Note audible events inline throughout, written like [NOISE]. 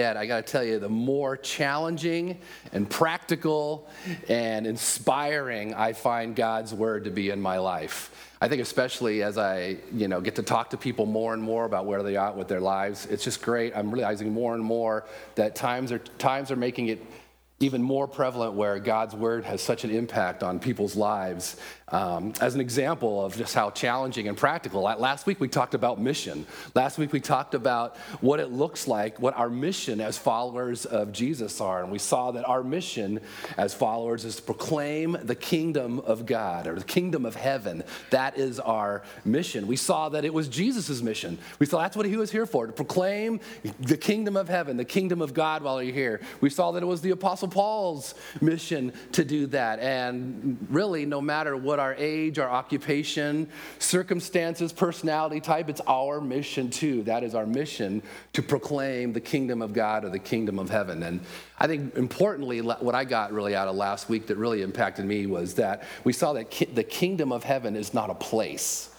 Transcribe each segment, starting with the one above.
Yet, I got to tell you, the more challenging and practical and inspiring I find God's word to be in my life. I think especially as I, you know, get to talk to people more and more about where they are with their lives, it's just great. I'm realizing more and more that times are times are making it even more prevalent where God's word has such an impact on people's lives. Um, as an example of just how challenging and practical, last week we talked about mission. Last week we talked about what it looks like, what our mission as followers of Jesus are. And we saw that our mission as followers is to proclaim the kingdom of God or the kingdom of heaven. That is our mission. We saw that it was Jesus' mission. We saw that's what he was here for, to proclaim the kingdom of heaven, the kingdom of God while you're here. We saw that it was the Apostle Apostle Paul's mission to do that. And really, no matter what our age, our occupation, circumstances, personality type, it's our mission too. That is our mission to proclaim the kingdom of God or the kingdom of heaven. And I think importantly, what I got really out of last week that really impacted me was that we saw that the kingdom of heaven is not a place.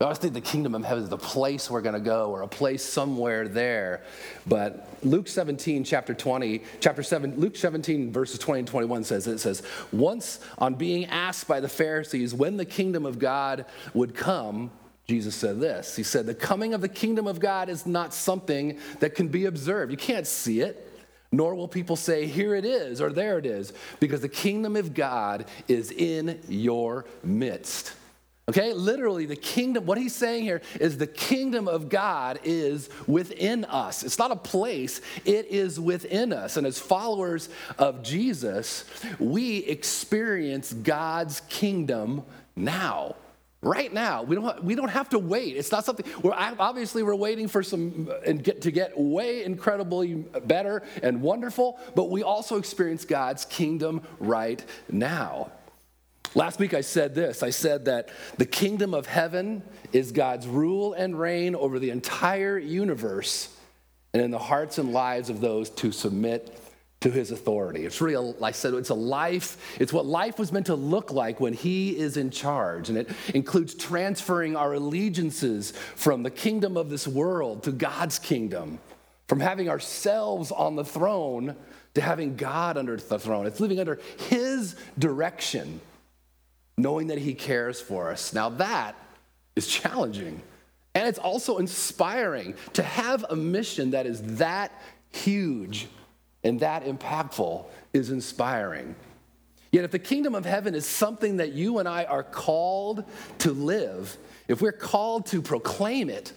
I always think the kingdom of heaven is the place we're going to go or a place somewhere there. But Luke 17, chapter 20, chapter 7, Luke 17, verses 20 and 21 says, it says, Once on being asked by the Pharisees when the kingdom of God would come, Jesus said this. He said, The coming of the kingdom of God is not something that can be observed. You can't see it, nor will people say, Here it is, or there it is, because the kingdom of God is in your midst. Okay, literally, the kingdom, what he's saying here is the kingdom of God is within us. It's not a place, it is within us. And as followers of Jesus, we experience God's kingdom now. Right now, we don't, we don't have to wait. It's not something, we're, obviously, we're waiting for some, and get, to get way incredibly better and wonderful, but we also experience God's kingdom right now. Last week I said this I said that the kingdom of heaven is God's rule and reign over the entire universe and in the hearts and lives of those to submit to his authority. It's really, a, I said, it's a life, it's what life was meant to look like when he is in charge. And it includes transferring our allegiances from the kingdom of this world to God's kingdom, from having ourselves on the throne to having God under the throne. It's living under his direction knowing that He cares for us. Now, that is challenging. And it's also inspiring to have a mission that is that huge and that impactful is inspiring. Yet, if the kingdom of heaven is something that you and I are called to live, if we're called to proclaim it,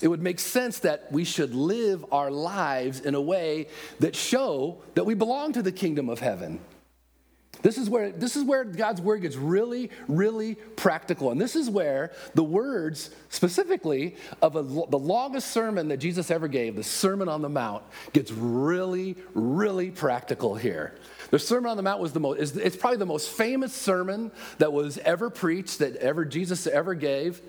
it would make sense that we should live our lives in a way that show that we belong to the kingdom of heaven. This is where this is where God's word gets really, really practical, and this is where the words, specifically of a, the longest sermon that Jesus ever gave, the Sermon on the Mount, gets really, really practical here. The Sermon on the Mount was the most, it's probably the most famous sermon that was ever preached, that ever Jesus ever gave.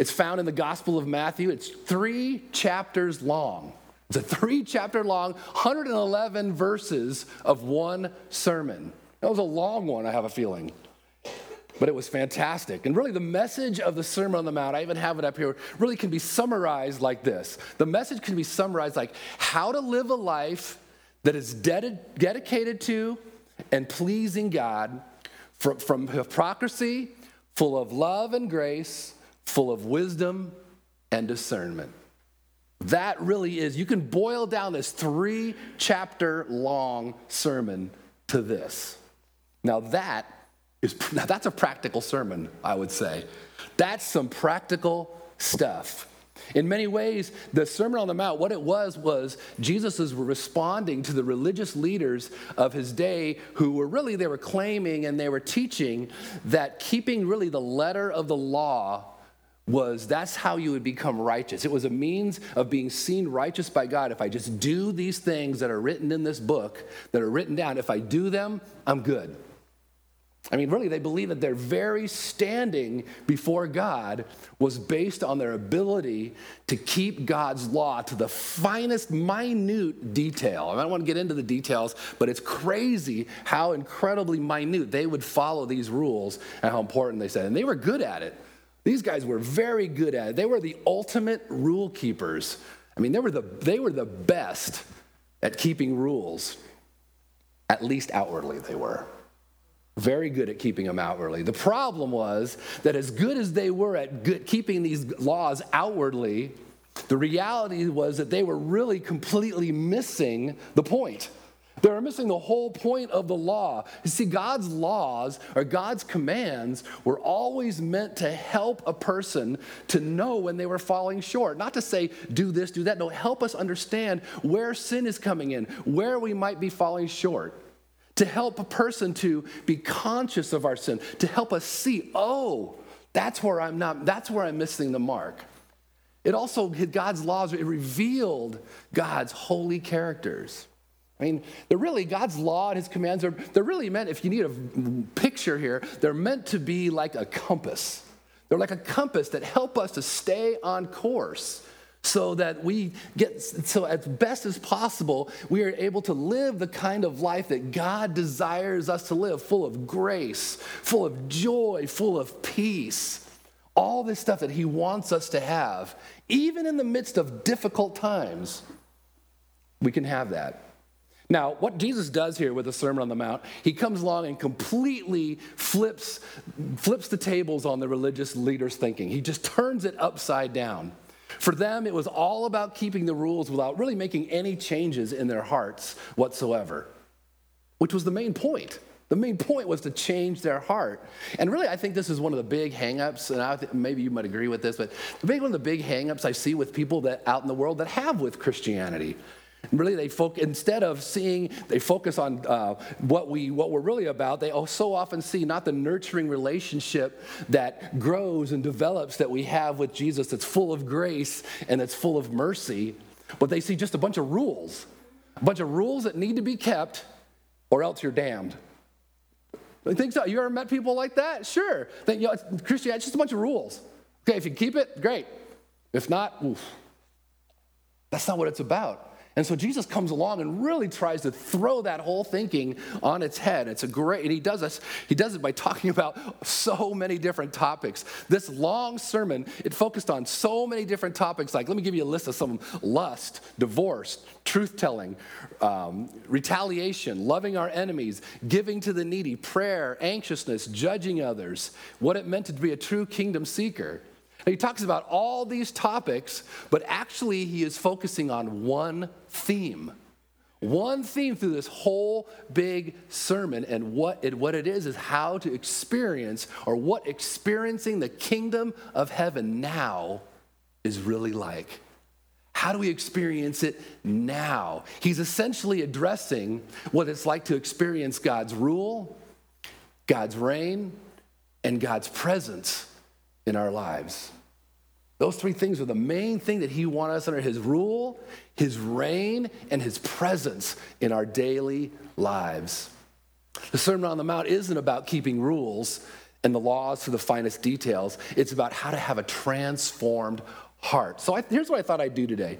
It's found in the Gospel of Matthew. It's three chapters long. It's a three chapter long, 111 verses of one sermon. That was a long one, I have a feeling. But it was fantastic. And really, the message of the Sermon on the Mount, I even have it up here, really can be summarized like this. The message can be summarized like how to live a life that is ded- dedicated to and pleasing God from, from hypocrisy, full of love and grace, full of wisdom and discernment. That really is, you can boil down this three chapter long sermon to this. Now that is now that's a practical sermon, I would say. That's some practical stuff. In many ways, the Sermon on the Mount, what it was, was Jesus was responding to the religious leaders of his day who were really, they were claiming and they were teaching that keeping really the letter of the law was that's how you would become righteous. It was a means of being seen righteous by God. If I just do these things that are written in this book, that are written down, if I do them, I'm good. I mean, really, they believe that their very standing before God was based on their ability to keep God's law to the finest, minute detail. I don't want to get into the details, but it's crazy how incredibly minute they would follow these rules and how important they said. And they were good at it. These guys were very good at it. They were the ultimate rule keepers I mean, they were the, they were the best at keeping rules, at least outwardly, they were. Very good at keeping them outwardly. The problem was that as good as they were at good, keeping these laws outwardly, the reality was that they were really completely missing the point. They were missing the whole point of the law. You see, God's laws or God's commands were always meant to help a person to know when they were falling short. Not to say, do this, do that. No, help us understand where sin is coming in, where we might be falling short. To help a person to be conscious of our sin, to help us see, oh, that's where I'm not, that's where I'm missing the mark. It also, God's laws, it revealed God's holy characters. I mean, they're really, God's law and his commands are, they're really meant, if you need a picture here, they're meant to be like a compass. They're like a compass that help us to stay on course so that we get, so as best as possible, we are able to live the kind of life that God desires us to live, full of grace, full of joy, full of peace. All this stuff that he wants us to have, even in the midst of difficult times, we can have that. Now, what Jesus does here with the Sermon on the Mount, he comes along and completely flips, flips the tables on the religious leaders' thinking. He just turns it upside down. For them, it was all about keeping the rules without really making any changes in their hearts whatsoever, which was the main point. The main point was to change their heart. And really, I think this is one of the big hangups, and I, maybe you might agree with this, but the one of the big hangups I see with people that out in the world that have with Christianity. Really, they focus, instead of seeing, they focus on uh, what, we, what we're really about. They so often see not the nurturing relationship that grows and develops that we have with Jesus that's full of grace and that's full of mercy, but they see just a bunch of rules, a bunch of rules that need to be kept, or else you're damned. I think so. You ever met people like that? Sure. Think, you know, it's, Christianity, it's just a bunch of rules. Okay, if you keep it, great. If not, oof. That's not what it's about. And so Jesus comes along and really tries to throw that whole thinking on its head. It's a great, and he does this, he does it by [LAUGHS] talking about so many different topics. This long sermon, it focused on so many different topics. Like, let me give you a list of some lust, divorce, truth telling, um, retaliation, loving our enemies, giving to the needy, prayer, anxiousness, judging others, what it meant to be a true kingdom seeker. He talks about all these topics, but actually, he is focusing on one theme. One theme through this whole big sermon, and what it, what it is is how to experience, or what experiencing the kingdom of heaven now is really like. How do we experience it now? He's essentially addressing what it's like to experience God's rule, God's reign, and God's presence in our lives. Those three things are the main thing that he wants us under his rule, his reign, and his presence in our daily lives. The Sermon on the Mount isn't about keeping rules and the laws to the finest details. It's about how to have a transformed heart. So I, here's what I thought I'd do today.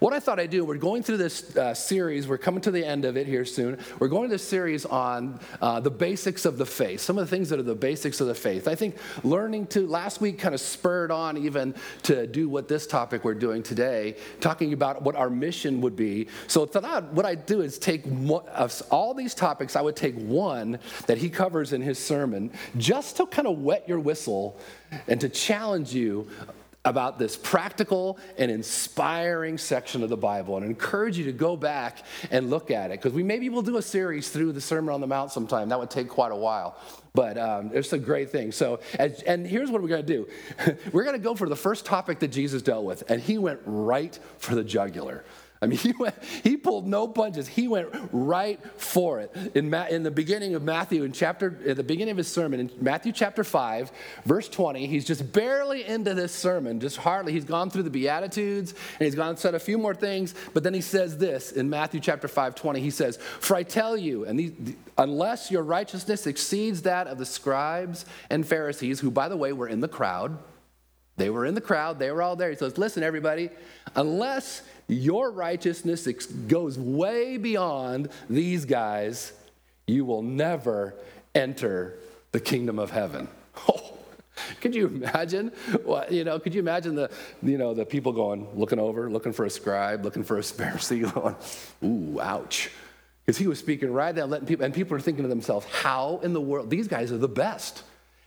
What I thought I'd do, we're going through this uh, series, we're coming to the end of it here soon. We're going to this series on uh, the basics of the faith, some of the things that are the basics of the faith. I think learning to, last week kind of spurred on even to do what this topic we're doing today, talking about what our mission would be. So thought what I'd do is take one, of all these topics, I would take one that he covers in his sermon just to kind of wet your whistle and to challenge you about this practical and inspiring section of the Bible and encourage you to go back and look at it because we maybe will do a series through the Sermon on the Mount sometime. That would take quite a while, but um, it's a great thing. So, as, and here's what we're going to do [LAUGHS] we're going to go for the first topic that Jesus dealt with, and he went right for the jugular. I mean, [LAUGHS] he, went, he pulled no punches. He went right for it. In, Ma- in the beginning of Matthew, in chapter, at the beginning of his sermon, in Matthew chapter 5, verse 20, he's just barely into this sermon, just hardly. He's gone through the Beatitudes and he's gone and said a few more things, but then he says this in Matthew chapter 5, 20. He says, For I tell you, and these, unless your righteousness exceeds that of the scribes and Pharisees, who, by the way, were in the crowd, they were in the crowd, they were all there. He says, Listen, everybody, unless your righteousness goes way beyond these guys, you will never enter the kingdom of heaven. Oh, [LAUGHS] could you imagine? What, you know, could you imagine the, you know, the people going, looking over, looking for a scribe, looking for a Pharisee, [LAUGHS] going, ooh, ouch. Because he was speaking right down, letting people, and people are thinking to themselves, how in the world, these guys are the best.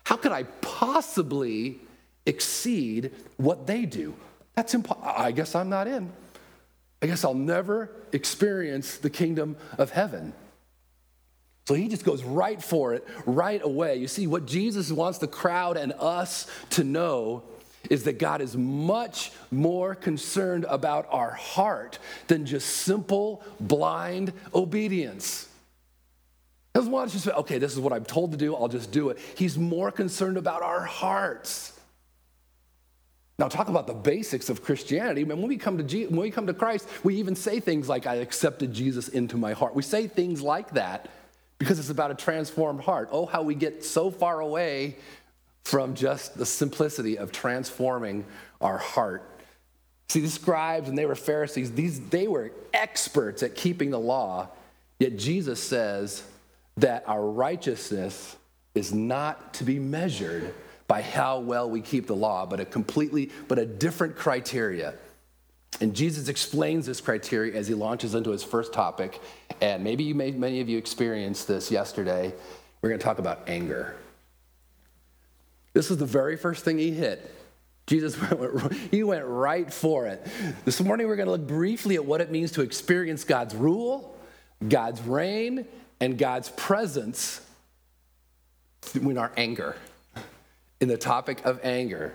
How could I possibly exceed what they do? That's impossible. I guess I'm not in. I guess I'll never experience the kingdom of heaven. So he just goes right for it right away. You see, what Jesus wants the crowd and us to know is that God is much more concerned about our heart than just simple, blind obedience. He doesn't want to just say, okay, this is what I'm told to do, I'll just do it. He's more concerned about our hearts. Now, talk about the basics of Christianity. When we, come to Je- when we come to Christ, we even say things like, I accepted Jesus into my heart. We say things like that because it's about a transformed heart. Oh, how we get so far away from just the simplicity of transforming our heart. See, the scribes and they were Pharisees, these, they were experts at keeping the law, yet Jesus says that our righteousness is not to be measured by how well we keep the law, but a completely, but a different criteria. And Jesus explains this criteria as he launches into his first topic. And maybe you may, many of you experienced this yesterday. We're going to talk about anger. This is the very first thing he hit. Jesus [LAUGHS] went, he went right for it. This morning we're going to look briefly at what it means to experience God's rule, God's reign, and God's presence in our anger. In the topic of anger.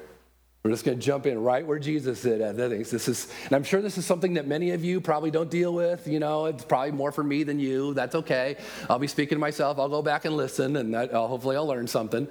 We're just going to jump in right where Jesus did at. This is, and I'm sure this is something that many of you probably don't deal with. You know, it's probably more for me than you. That's okay. I'll be speaking to myself. I'll go back and listen, and uh, hopefully I'll learn something.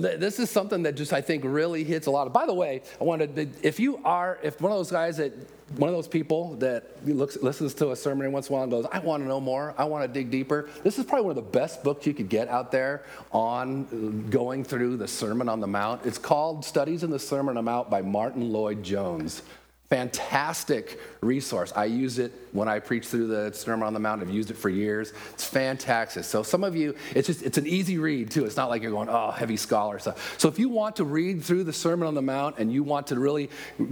But this is something that just I think really hits a lot. Of, by the way, I wanted if you are if one of those guys that one of those people that looks, listens to a sermon every once in a while and goes, I want to know more, I want to dig deeper. This is probably one of the best books you could get out there on uh, going through the Sermon on the Mount. It's called Studies in the Sermon on the Mount by Martyn Lloyd-Jones. Fantastic resource. I use it when I preach through the Sermon on the Mount. I've used it for years. It's fantastic. So some of you, it's just it's an easy read too. It's not like you're going, oh, heavy scholar stuff. So if you want to read through the Sermon on the Mount and you want to really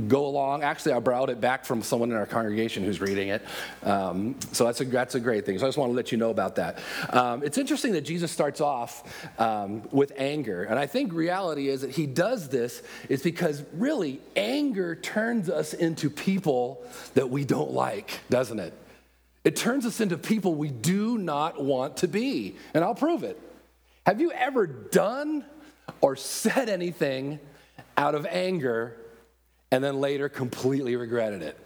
go along, actually I borrowed it back from someone in our congregation who's reading it. Um, so that's a that's a great thing. So I just want to let you know about that. Um, it's interesting that Jesus starts off um, with anger, and I think reality is that he does this is because really anger turns us into people that we don't like, doesn't it? It turns us into people we do not want to be. And I'll prove it. Have you ever done or said anything out of anger and then later completely regretted it?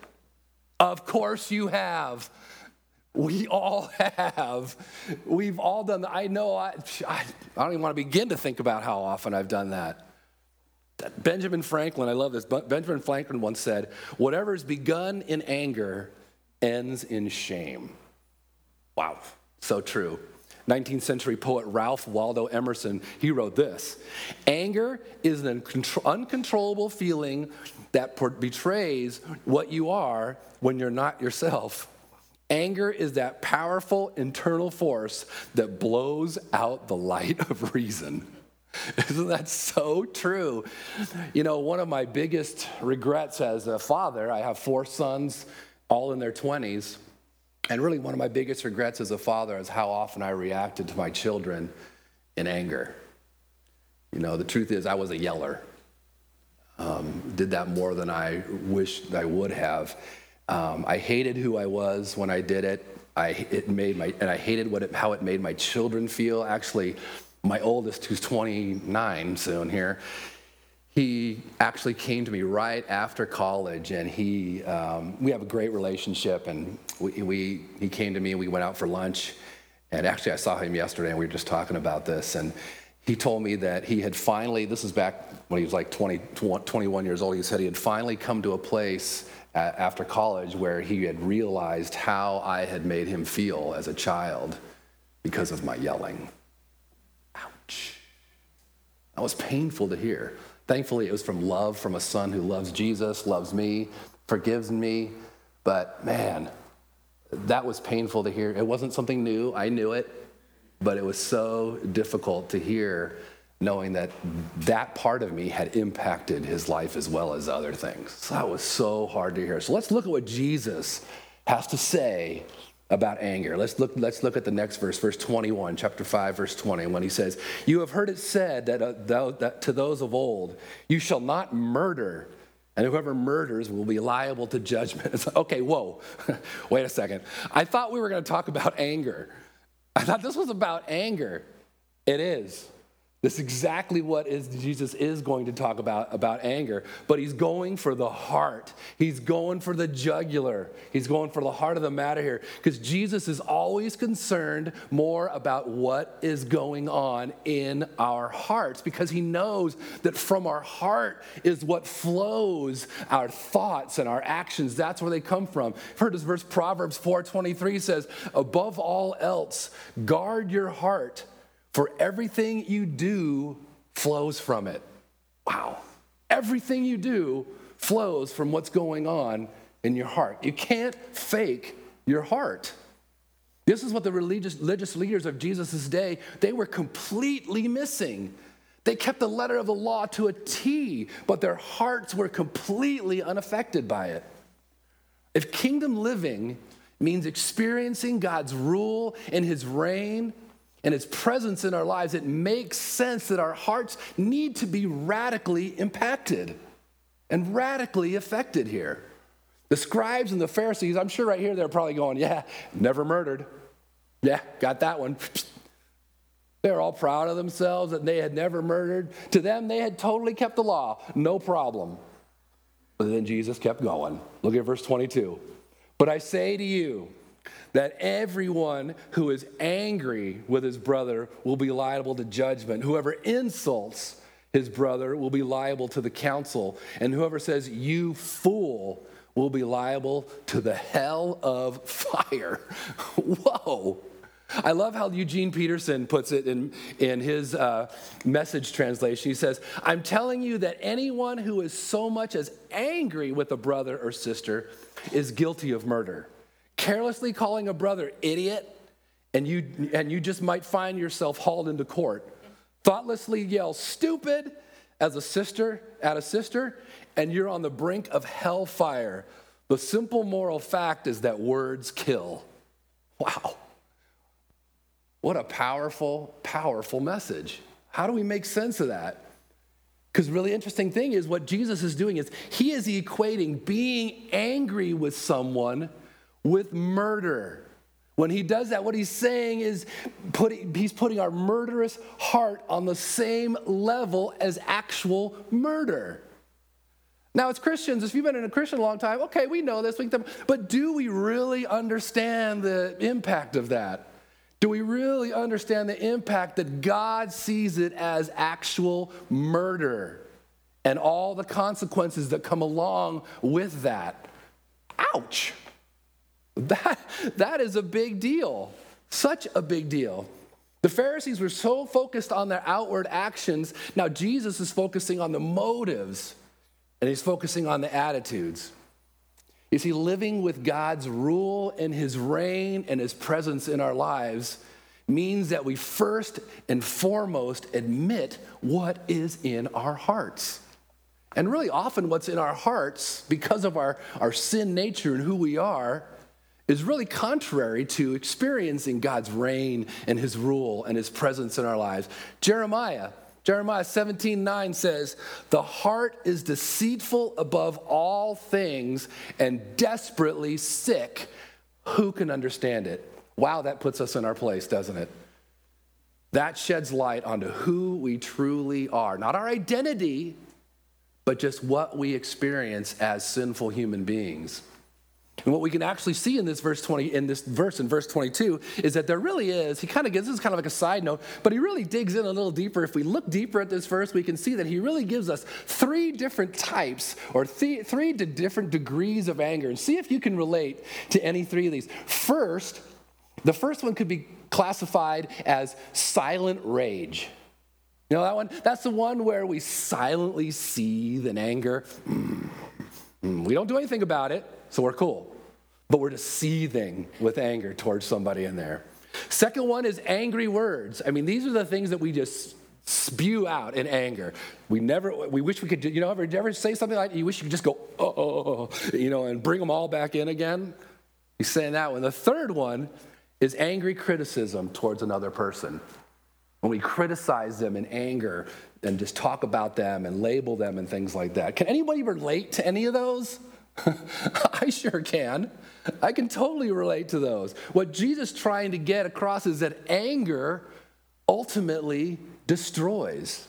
Of course you have. We all [LAUGHS] have. We've all done that. I know, I, I, I don't even want to begin to think about how often I've done that. Benjamin Franklin, I love this. Benjamin Franklin once said, Whatever is begun in anger ends in shame. Wow, so true. 19th century poet Ralph Waldo Emerson, he wrote this Anger is an uncontrollable feeling that betrays what you are when you're not yourself. Anger is that powerful internal force that blows out the light of reason. [LAUGHS] Isn't that so true? You know, one of my biggest regrets as a father, I have four sons, all in their 20s. And really, one of my biggest regrets as a father is how often I reacted to my children in anger. You know, the truth is, I was a yeller. Um, did that more than I wished I would have. Um, I hated who I was when I did it. I, it made my, and I hated what it, how it made my children feel. Actually, my oldest, who's 29 soon here, he actually came to me right after college, and he um, we have a great relationship. And we, we he came to me, and we went out for lunch. And actually, I saw him yesterday, and we were just talking about this. And he told me that he had finally, this is back when he was like 20, 21 years old, he said he had finally come to a place after college where he had realized how I had made him feel as a child because of my yelling. That was painful to hear. Thankfully, it was from love from a son who loves Jesus, loves me, forgives me. But man, that was painful to hear. It wasn't something new, I knew it, but it was so difficult to hear knowing that that part of me had impacted his life as well as other things. So that was so hard to hear. So let's look at what Jesus has to say about anger. Let's look, let's look at the next verse, verse 21, chapter 5, verse 20, when he says, You have heard it said that, uh, that to those of old, you shall not murder, and whoever murders will be liable to judgment. [LAUGHS] okay, whoa, [LAUGHS] wait a second. I thought we were going to talk about anger. I thought this was about anger. It is. This is exactly what is, Jesus is going to talk about about anger, but he's going for the heart. He's going for the jugular. He's going for the heart of the matter here because Jesus is always concerned more about what is going on in our hearts because he knows that from our heart is what flows our thoughts and our actions. That's where they come from. I've heard this verse Proverbs 4:23 says, "Above all else, guard your heart." For everything you do flows from it. Wow. Everything you do flows from what's going on in your heart. You can't fake your heart. This is what the religious, religious leaders of Jesus' day, they were completely missing. They kept the letter of the law to a T, but their hearts were completely unaffected by it. If kingdom living means experiencing God's rule and his reign, and its presence in our lives, it makes sense that our hearts need to be radically impacted and radically affected here. The scribes and the Pharisees, I'm sure right here they're probably going, Yeah, never murdered. Yeah, got that one. [LAUGHS] They're all proud of themselves that they had never murdered. To them, they had totally kept the law, no problem. But then Jesus kept going. Look at verse 22. But I say to you, that everyone who is angry with his brother will be liable to judgment. Whoever insults his brother will be liable to the council. And whoever says, You fool, will be liable to the hell of fire. [LAUGHS] Whoa. I love how Eugene Peterson puts it in, in his uh, message translation. He says, I'm telling you that anyone who is so much as angry with a brother or sister is guilty of murder carelessly calling a brother idiot, and you, and you just might find yourself hauled into court. Thoughtlessly yell stupid as a sister at a sister, and you're on the brink of hellfire. The simple moral fact is that words kill. Wow. What a powerful, powerful message. How do we make sense of that? Because really interesting thing is what Jesus is doing is he is equating being angry with someone with murder. When he does that, what he's saying is putting, he's putting our murderous heart on the same level as actual murder. Now, as Christians, if you've been in a Christian a long time, okay, we know this, but do we really understand the impact of that? Do we really understand the impact that God sees it as actual murder and all the consequences that come along with that? Ouch. That, that is a big deal, such a big deal. The Pharisees were so focused on their outward actions. Now, Jesus is focusing on the motives and he's focusing on the attitudes. You see, living with God's rule and his reign and his presence in our lives means that we first and foremost admit what is in our hearts. And really, often, what's in our hearts, because of our, our sin nature and who we are, is really contrary to experiencing God's reign and his rule and his presence in our lives. Jeremiah, Jeremiah 17, 9 says, The heart is deceitful above all things and desperately sick. Who can understand it? Wow, that puts us in our place, doesn't it? That sheds light onto who we truly are. Not our identity, but just what we experience as sinful human beings. And what we can actually see in this verse 20, in this verse in verse 22, is that there really is, he kind of gives this kind of like a side note, but he really digs in a little deeper. If we look deeper at this verse, we can see that he really gives us three different types or th- three different degrees of anger. And see if you can relate to any three of these. First, the first one could be classified as silent rage. You know that one? That's the one where we silently seethe in anger. Mm. Mm. We don't do anything about it so we're cool. But we're just seething with anger towards somebody in there. Second one is angry words. I mean, these are the things that we just spew out in anger. We never, we wish we could, you know, ever, ever say something like, you wish you could just go, oh, oh, oh, you know, and bring them all back in again? He's saying that one. The third one is angry criticism towards another person. When we criticize them in anger and just talk about them and label them and things like that. Can anybody relate to any of those? [LAUGHS] I sure can. I can totally relate to those. What Jesus is trying to get across is that anger ultimately destroys.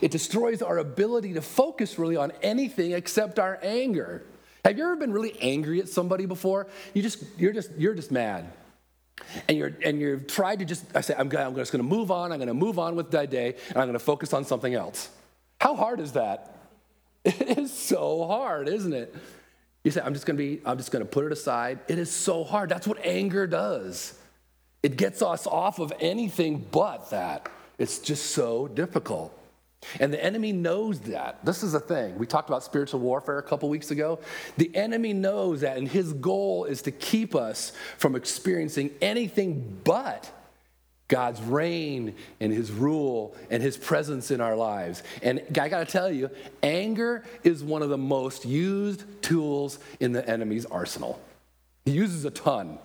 It destroys our ability to focus really on anything except our anger. Have you ever been really angry at somebody before? You just you're just you're just mad. And you're and you've tried to just I say I'm, I'm just going to move on. I'm going to move on with that day, and I'm going to focus on something else. How hard is that? [LAUGHS] It is so hard, isn't it? You say I'm just to be I'm just to put it aside. It is so hard. That's what anger does. It gets us off of anything but that. It's just so difficult. And the enemy knows that. This is the thing. We talked about spiritual warfare a couple weeks ago. The enemy knows that, and his goal is to keep us from experiencing anything but God's reign and his rule and his presence in our lives. And I got to tell you, anger is one of the most used tools in the enemy's arsenal. He uses a ton.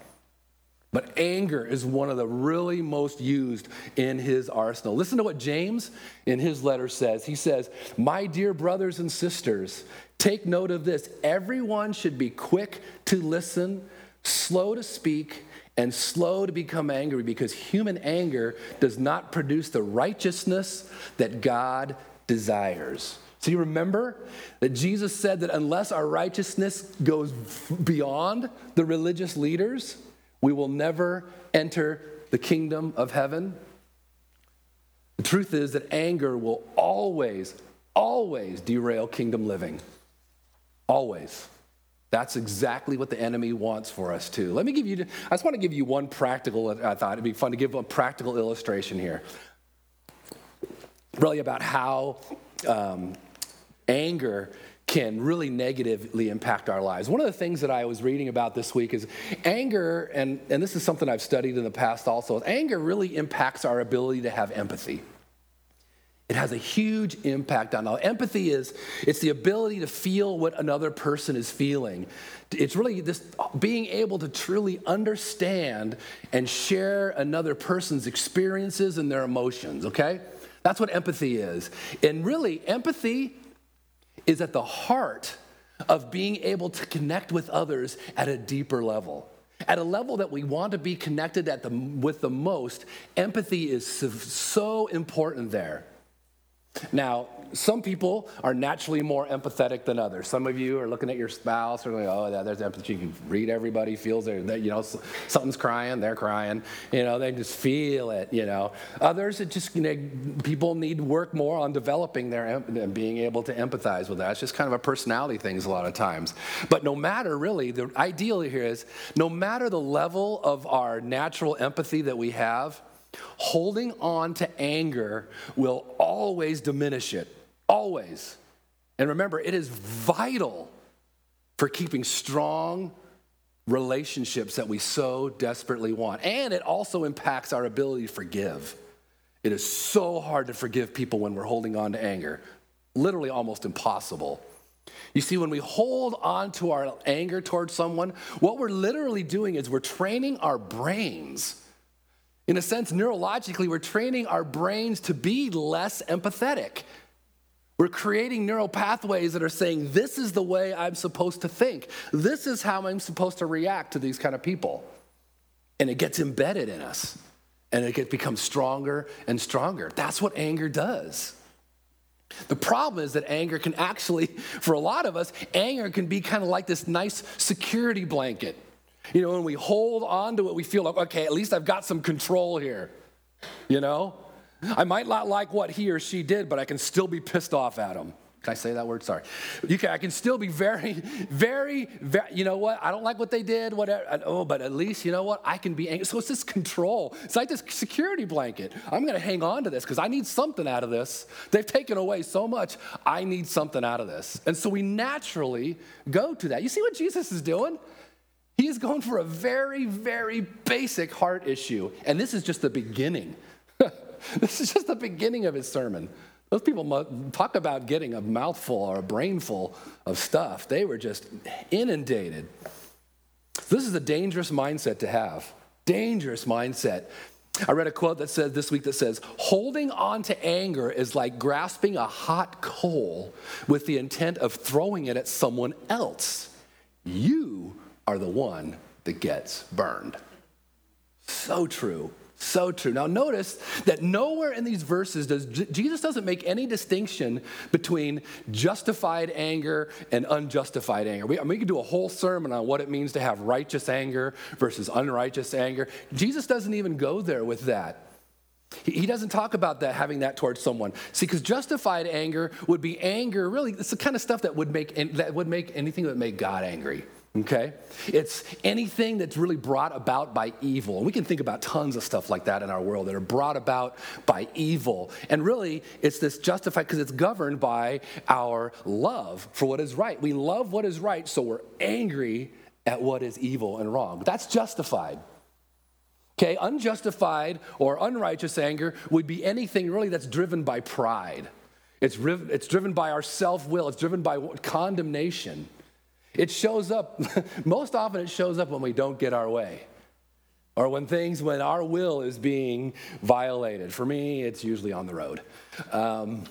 But anger is one of the really most used in his arsenal. Listen to what James in his letter says. He says, My dear brothers and sisters, take note of this. Everyone should be quick to listen, slow to speak, and slow to become angry because human anger does not produce the righteousness that God desires. So you remember that Jesus said that unless our righteousness goes beyond the religious leaders, we will never enter the kingdom of heaven. The truth is that anger will always, always derail kingdom living. Always. That's exactly what the enemy wants for us too. Let me give you, I just want to give you one practical, I thought it'd be fun to give a practical illustration here. Really about how um, anger can really negatively impact our lives. One of the things that I was reading about this week is anger, and, and this is something I've studied in the past also, anger really impacts our ability to have empathy. It has a huge impact on us. Empathy is it's the ability to feel what another person is feeling. It's really this being able to truly understand and share another person's experiences and their emotions, okay? That's what empathy is. And really, empathy is at the heart of being able to connect with others at a deeper level. At a level that we want to be connected at the, with the most, empathy is so important there. Now, some people are naturally more empathetic than others. Some of you are looking at your spouse or like, oh, yeah, there's empathy. You can read everybody feels there. You know, something's crying, they're crying. You know, they just feel it. You know, others, it just you know, people need work more on developing their and being able to empathize with that. It's just kind of a personality thing a lot of times. But no matter really, the ideal here is no matter the level of our natural empathy that we have Holding on to anger will always diminish it, always. And remember, it is vital for keeping strong relationships that we so desperately want. And it also impacts our ability to forgive. It is so hard to forgive people when we're holding on to anger, literally almost impossible. You see, when we hold on to our anger towards someone, what we're literally doing is we're training our brains in a sense, neurologically, we're training our brains to be less empathetic. We're creating neural pathways that are saying, this is the way I'm supposed to think. This is how I'm supposed to react to these kind of people. And it gets embedded in us and it becomes stronger and stronger. That's what anger does. The problem is that anger can actually, [LAUGHS] for a lot of us, anger can be kind of like this nice security blanket. You know, when we hold on to it, we feel like, okay, at least I've got some control here. You know? I might not like what he or she did, but I can still be pissed off at him. Can I say that word? Sorry. Can, I can still be very, very, very, you know what? I don't like what they did, whatever. Oh, but at least, you know what? I can be angry. So it's this control. It's like this security blanket. I'm going to hang on to this because I need something out of this. They've taken away so much. I need something out of this. And so we naturally go to that. You see what Jesus is doing? He is going for a very, very basic heart issue. And this is just the beginning. [LAUGHS] this is just the beginning of his sermon. Those people talk about getting a mouthful or a brainful of stuff. They were just inundated. This is a dangerous mindset to have. Dangerous mindset. I read a quote that said this week that says, holding on to anger is like grasping a hot coal with the intent of throwing it at someone else. You are the one that gets burned. So true. So true. Now notice that nowhere in these verses does Jesus doesn't make any distinction between justified anger and unjustified anger. We, I mean, we could do a whole sermon on what it means to have righteous anger versus unrighteous anger. Jesus doesn't even go there with that. He, doesn't talk about that having that towards someone. See, because justified anger would be anger. Really, it's the kind of stuff that would make that would make anything that would make God angry okay? It's anything that's really brought about by evil. And we can think about tons of stuff like that in our world that are brought about by evil. And really, it's this justified because it's governed by our love for what is right. We love what is right, so we're angry at what is evil and wrong. That's justified. Okay, unjustified or unrighteous anger would be anything really that's driven by pride. It's, it's driven by our self will, it's driven by condemnation. It shows up, [LAUGHS] most often, it shows up when we don't get our way or when things, when our will is being violated. For me, it's usually on the road. Um,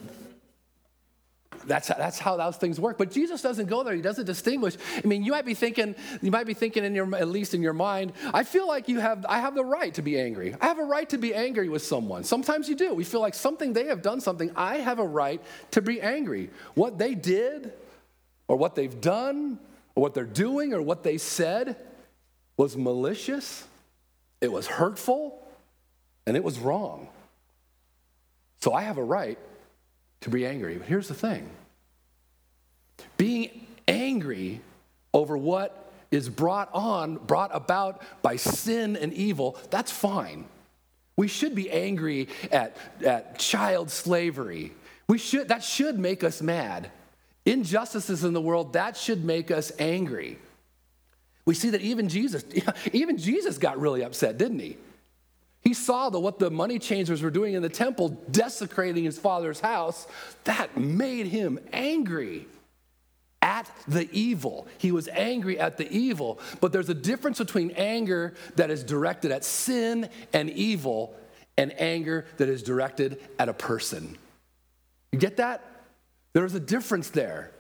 that's, that's how those things work. But Jesus doesn't go there. He doesn't distinguish. I mean, you might be thinking, you might be thinking in your, at least in your mind, I feel like you have, I have the right to be angry. I have a right to be angry with someone. Sometimes you do. We feel like something, they have done something. I have a right to be angry. What they did or what they've done what they're doing or what they said was malicious, it was hurtful, and it was wrong. So I have a right to be angry. But here's the thing being angry over what is brought on, brought about by sin and evil, that's fine. We should be angry at, at child slavery. We should, that should make us mad. Injustices in the world, that should make us angry. We see that even Jesus, [LAUGHS] even Jesus got really upset, didn't he? He saw that what the money changers were doing in the temple, desecrating his father's house, that made him angry at the evil. He was angry at the evil. But there's a difference between anger that is directed at sin and evil and anger that is directed at a person. You get that? There's a difference there.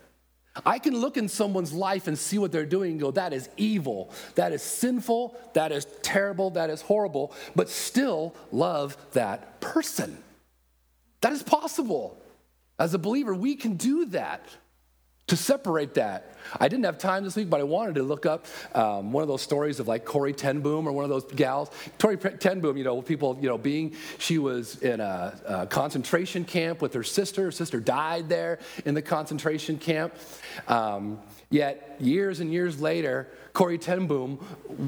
I can look in someone's life and see what they're doing and go, that is evil, that is sinful, that is terrible, that is horrible, but still love that person. That is possible. As a believer, we can do that to separate that. I didn't have time this week, but I wanted to look up um, one of those stories of like Corrie ten Boom or one of those gals. Corrie ten Boom, you know, people, you know, being, she was in a, a, concentration camp with her sister. Her sister died there in the concentration camp. Um, yet, years and years later, Corrie ten Boom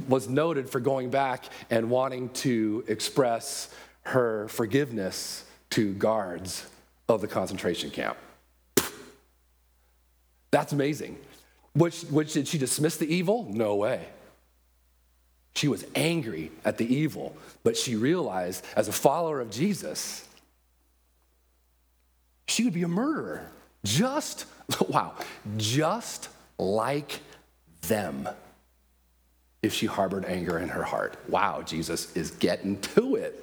was noted for going back and wanting to express her forgiveness to guards of the concentration camp. That's amazing. Which, which did she dismiss the evil? No way. She was angry at the evil, but she realized as a follower of Jesus, she would be a murderer. Just, [LAUGHS] wow, just like them if she harbored anger in her heart. Wow, Jesus is getting to it.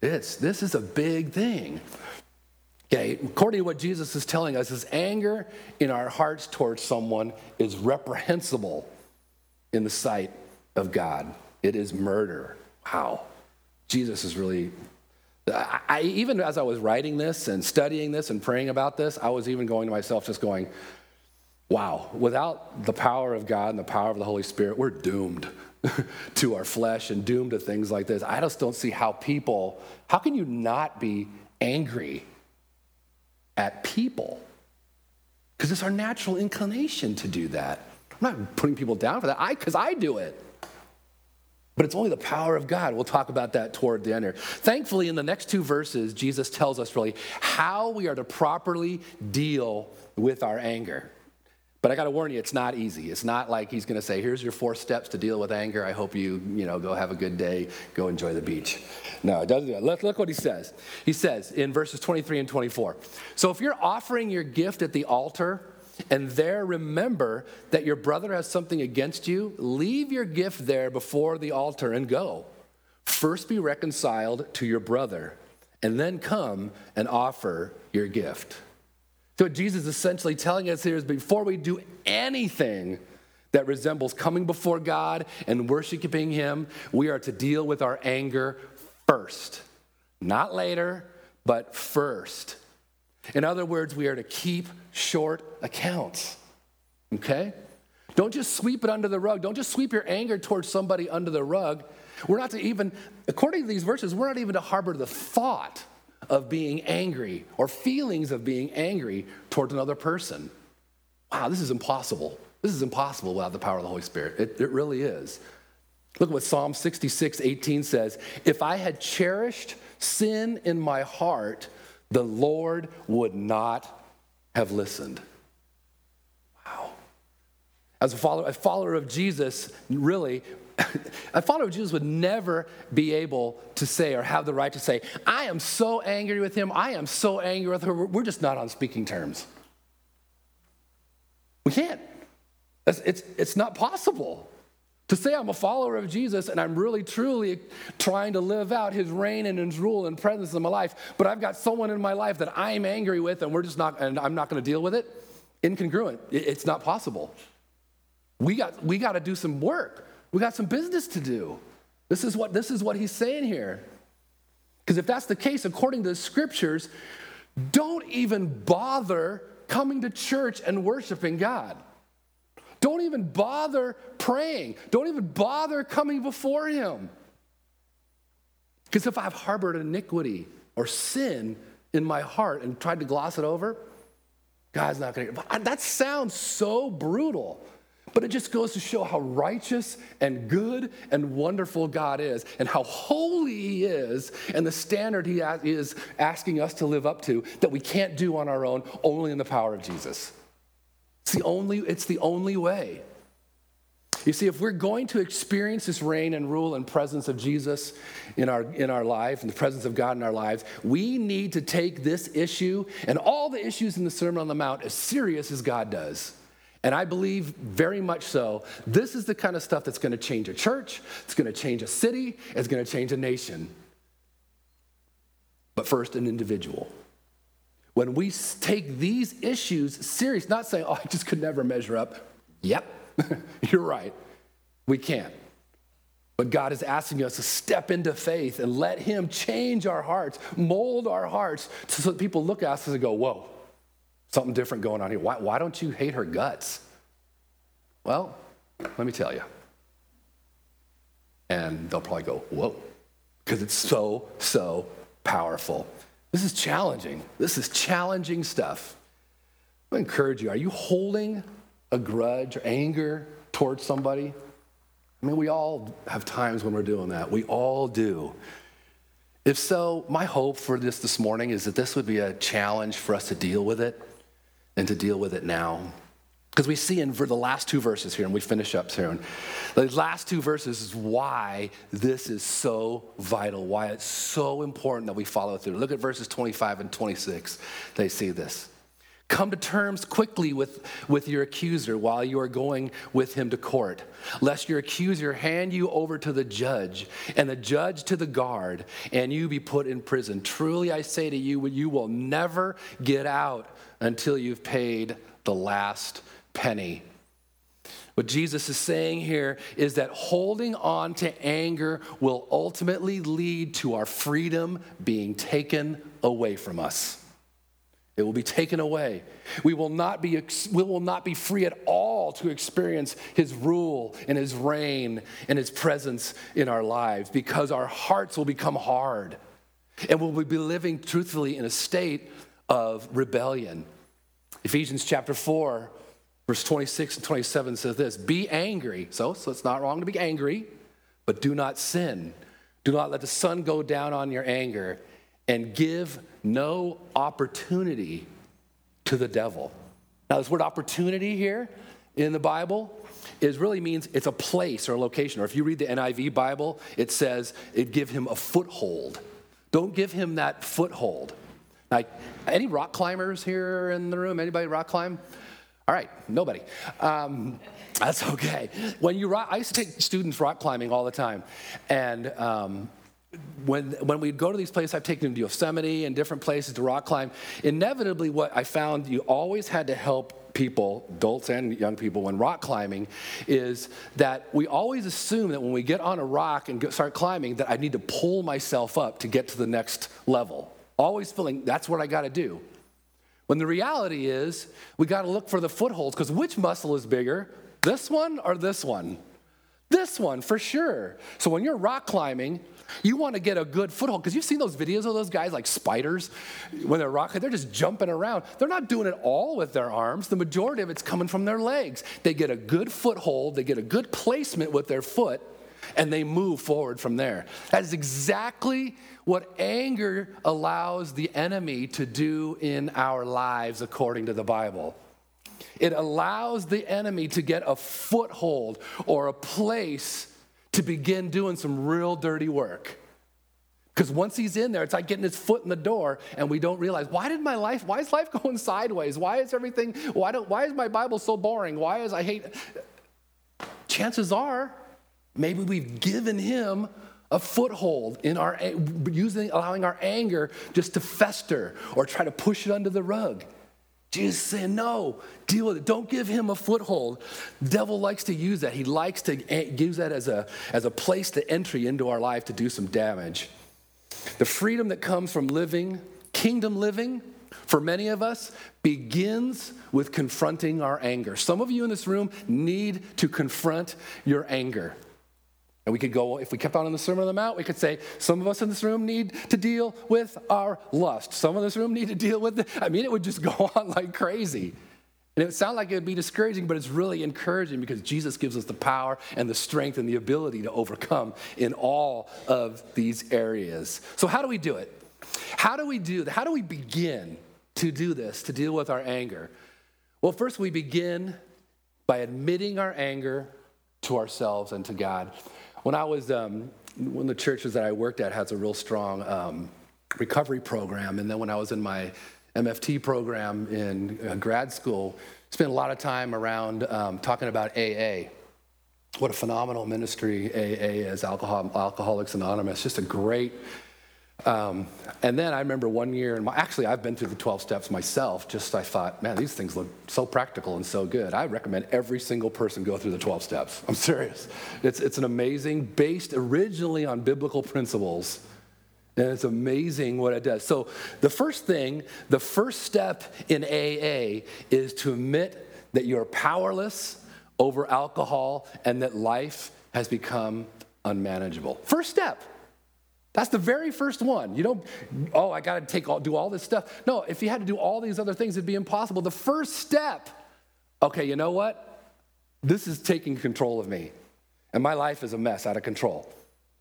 It's, this is a big thing. Okay, according to what Jesus is telling us, is anger in our hearts towards someone is reprehensible in the sight of God. It is murder. Wow. Jesus is really. I, even as I was writing this and studying this and praying about this, I was even going to myself, just going, wow, without the power of God and the power of the Holy Spirit, we're doomed [LAUGHS] to our flesh and doomed to things like this. I just don't see how people, how can you not be angry at people because it's our natural inclination to do that. I'm not putting people down for that, I because I do it. But it's only the power of God. We'll talk about that toward the end here. Thankfully, in the next two verses, Jesus tells us really how we are to properly deal with our anger. But I got to warn you, it's not easy. It's not like he's going to say, "Here's your four steps to deal with anger. I hope you, you know, go have a good day, go enjoy the beach." No, it doesn't. Look, look what he says. He says in verses 23 and 24. So if you're offering your gift at the altar and there remember that your brother has something against you, leave your gift there before the altar and go. First be reconciled to your brother, and then come and offer your gift. So, what Jesus is essentially telling us here is before we do anything that resembles coming before God and worshiping Him, we are to deal with our anger first. Not later, but first. In other words, we are to keep short accounts. Okay? Don't just sweep it under the rug. Don't just sweep your anger towards somebody under the rug. We're not to even, according to these verses, we're not even to harbor the thought of being angry or feelings of being angry towards another person. Wow, this is impossible. This is impossible without the power of the Holy Spirit. It, it really is. Look at what Psalm 66, 18 says. If I had cherished sin in my heart, the Lord would not have listened. Wow. As a follower, a follower of Jesus, really, [COUGHS] a follower of Jesus would never be able to say or have the right to say, I am so angry with him, I am so angry with her, we're just not on speaking terms. We can't. It's, it's, it's not possible. To say I'm a follower of Jesus and I'm really truly trying to live out his reign and his rule and presence in my life, but I've got someone in my life that I'm angry with and we're just not, and I'm not going to deal with it, incongruent. It's not possible. We got, we got to do some work. We got some business to do. This is what, this is what he's saying here. Because if that's the case, according to the scriptures, don't even bother coming to church and worshiping God. Don't even bother praying. Don't even bother coming before Him. Because if I've harbored iniquity or sin in my heart and tried to gloss it over, God's not going to. That sounds so brutal. But it just goes to show how righteous and good and wonderful God is, and how holy He is, and the standard He is asking us to live up to that we can't do on our own, only in the power of Jesus. It's the only, it's the only way. You see, if we're going to experience this reign and rule and presence of Jesus in our, in our life and the presence of God in our lives, we need to take this issue and all the issues in the Sermon on the Mount as serious as God does. And I believe very much so, this is the kind of stuff that's going to change a church, it's going to change a city, it's going to change a nation. But first, an individual. When we take these issues serious, not saying, oh, I just could never measure up. Yep, [LAUGHS] you're right. We can't. But God is asking us to step into faith and let Him change our hearts, mold our hearts, so that people look at us and go, whoa, something different going on here. Why, why don't you hate her guts? Well, let me tell you. And they'll probably go, whoa, because it's so, so powerful. This is challenging. This is challenging stuff. I encourage you are you holding a grudge or anger towards somebody? I mean, we all have times when we're doing that. We all do. If so, my hope for this this morning is that this would be a challenge for us to deal with it and to deal with it now. Because we see in the last two verses here, and we finish up soon. The last two verses is why this is so vital, why it's so important that we follow through. Look at verses 25 and 26. They see this. Come to terms quickly with, with your accuser while you are going with him to court, lest your accuser hand you over to the judge, and the judge to the guard, and you be put in prison. Truly I say to you, you will never get out until you've paid the last penny. What Jesus is saying here is that holding on to anger will ultimately lead to our freedom being taken away from us. It will be taken away. We will not be, we will not be free at all to experience his rule and his reign and his presence in our lives because our hearts will become hard and we'll be living truthfully in a state of rebellion. Ephesians chapter 4 Verse 26 and 27 says this Be angry. So, so it's not wrong to be angry, but do not sin. Do not let the sun go down on your anger and give no opportunity to the devil. Now, this word opportunity here in the Bible is really means it's a place or a location. Or if you read the NIV Bible, it says it give him a foothold. Don't give him that foothold. Like any rock climbers here in the room? Anybody rock climb? All right, nobody. Um, that's okay. When you rock, I used to take students rock climbing all the time, and um, when, when we'd go to these places, I've taken them to Yosemite and different places to rock climb. Inevitably, what I found you always had to help people, adults and young people, when rock climbing, is that we always assume that when we get on a rock and start climbing, that I need to pull myself up to get to the next level. Always feeling that's what I got to do. When the reality is, we got to look for the footholds because which muscle is bigger, this one or this one? This one for sure. So when you're rock climbing, you want to get a good foothold because you've seen those videos of those guys like spiders when they're rock, they're just jumping around. They're not doing it all with their arms. The majority of it's coming from their legs. They get a good foothold, they get a good placement with their foot, and they move forward from there. That is exactly what anger allows the enemy to do in our lives, according to the Bible. It allows the enemy to get a foothold or a place to begin doing some real dirty work. Because once he's in there, it's like getting his foot in the door, and we don't realize why did my life, why is life [LAUGHS] going sideways? Why is everything, why, don't, why is my Bible so boring? Why is I hate. Chances are, maybe we've given him a foothold in our using allowing our anger just to fester or try to push it under the rug. Jesus saying, no, deal with it. Don't give him a foothold. Devil likes to use that. He likes to eh, use that as a, as a place to entry into our life to do some damage. The freedom that comes from living, kingdom living, for many of us, begins with confronting our anger. Some of you in this room need to confront your anger. And we could go, if we kept on in the Sermon on the Mount, we could say, some of us in this room need to deal with our lust. Some of this room need to deal with, it. I mean, it would just [LAUGHS] go on like crazy. And it would sound like it would be discouraging, but it's really encouraging because Jesus gives us the power and the strength and the ability to overcome in all of these areas. So, how do we do it? How do we do How do we begin to do this, to deal with our anger? Well, first, we begin by admitting our anger to ourselves and to God. When I was, um, one of the churches that I worked at has a real strong um, recovery program. And then when I was in my MFT program in uh, grad school, spent a lot of time around um, talking about AA. What a phenomenal ministry AA is, Alcohol, Alcoholics Anonymous. Just a great um, and then I remember one year, and actually I've been through the 12 steps myself. Just I thought, man, these things look so practical and so good. I recommend every single person go through the 12 steps. I'm serious. It's, it's an amazing, based originally on biblical principles. And it's amazing what it does. So, the first thing, the first step in AA is to admit that you're powerless over alcohol and that life has become unmanageable. First step. That's the very first one. You don't, oh, I got to take all, do all this stuff. No, if you had to do all these other things, it'd be impossible. The first step, okay, you know what? This is taking control of me. And my life is a mess, out of control.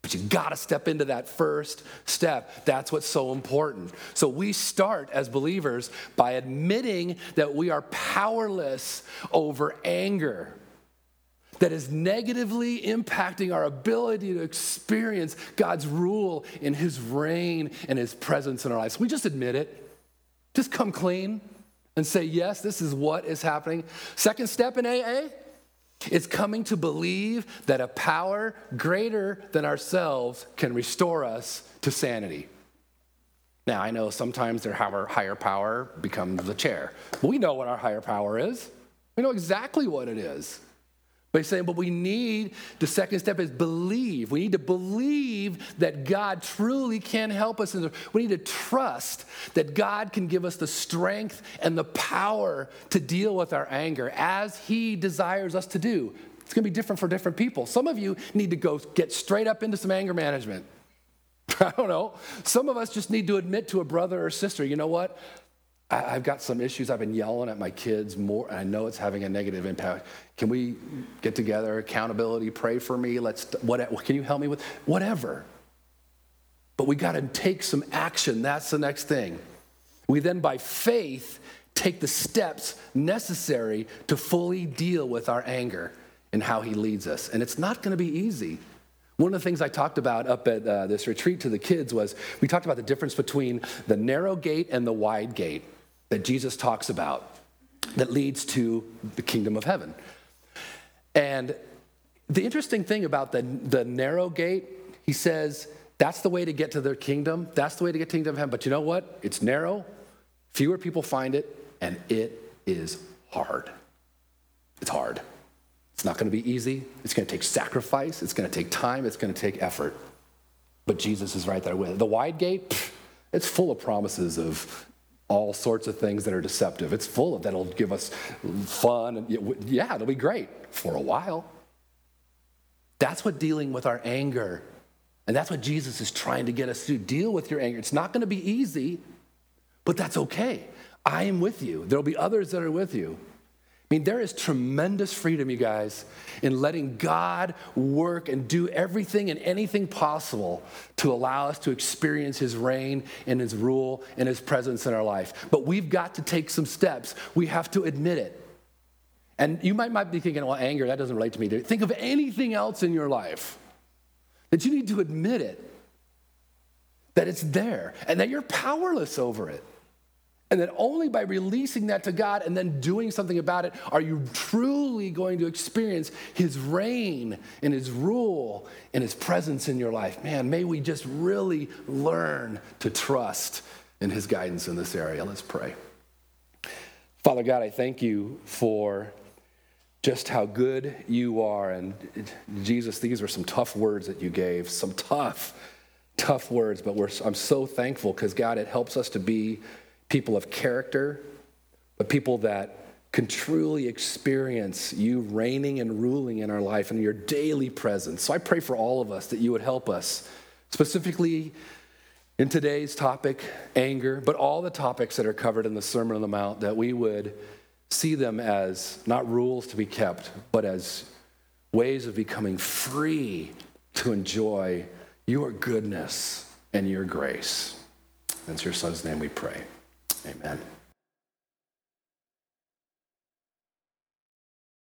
But you got to step into that first step. That's what's so important. So we start as believers by admitting that we are powerless over anger that is negatively impacting our ability to experience God's rule in His reign and His presence in our lives. We just admit it. Just come clean and say, yes, this is what is happening. Second step in AA is coming to believe that a power greater than ourselves can restore us to sanity. Now, I know sometimes their higher power becomes the chair. we know what our higher power is. We know exactly what it is. But he's saying, but we need, the second step is believe. We need to believe that God truly can help us. We need to trust that God can give us the strength and the power to deal with our anger as he desires us to do. It's going to be different for different people. Some of you need to go get straight up into some anger management. [LAUGHS] I don't know. Some of us just need to admit to a brother or sister, you know what? I, have got some issues. I've been yelling at my kids more, and I know it's having a negative impact. Can we get together, accountability, pray for me? Let's, what, can you help me with? Whatever. But we got to take some action. That's the next thing. We then, by faith, take the steps necessary to fully deal with our anger and how He leads us. And it's not going to be easy. One of the things I talked about up at uh, this retreat to the kids was we talked about the difference between the narrow gate and the wide gate that Jesus talks about that leads to the kingdom of heaven. And the interesting thing about the, the narrow gate, he says, that's the way to get to the kingdom. That's the way to get to the kingdom of heaven. But you know what? It's narrow, fewer people find it, and it is hard. It's hard. It's not going to be easy. It's going to take sacrifice. It's going to take time. It's going to take effort. But Jesus is right there with it. The wide gate, it's full of promises of all sorts of things that are deceptive. It's full of that'll give us fun. And yeah, it'll be great for a while. That's what dealing with our anger, and that's what Jesus is trying to get us to deal with your anger. It's not going to be easy, but that's okay. I am with you. There'll be others that are with you. I mean, there is tremendous freedom, you guys, in letting God work and do everything and anything possible to allow us to experience His reign and His rule and His presence in our life. But we've got to take some steps. We have to admit it. And you might, might be thinking, well, anger, that doesn't relate to me. Think of anything else in your life that you need to admit it, that it's there, and that you're powerless over it. And that only by releasing that to God and then doing something about it are you truly going to experience His reign and His rule and His presence in your life. Man, may we just really learn to trust in His guidance in this area. Let's pray. Father God, I thank you for just how good you are. And Jesus, these were some tough words that you gave, some tough, tough words, but I'm so thankful because God, it helps us to be people of character, but people that can truly experience you reigning and ruling in our life and your daily presence. So I pray for all of us that you would help us, specifically in today's topic, anger, but all the topics that are covered in the Sermon on the Mount, that we would see them as not rules to be kept, but as ways of becoming free to enjoy your goodness and your grace. In your son's name we pray. Amen.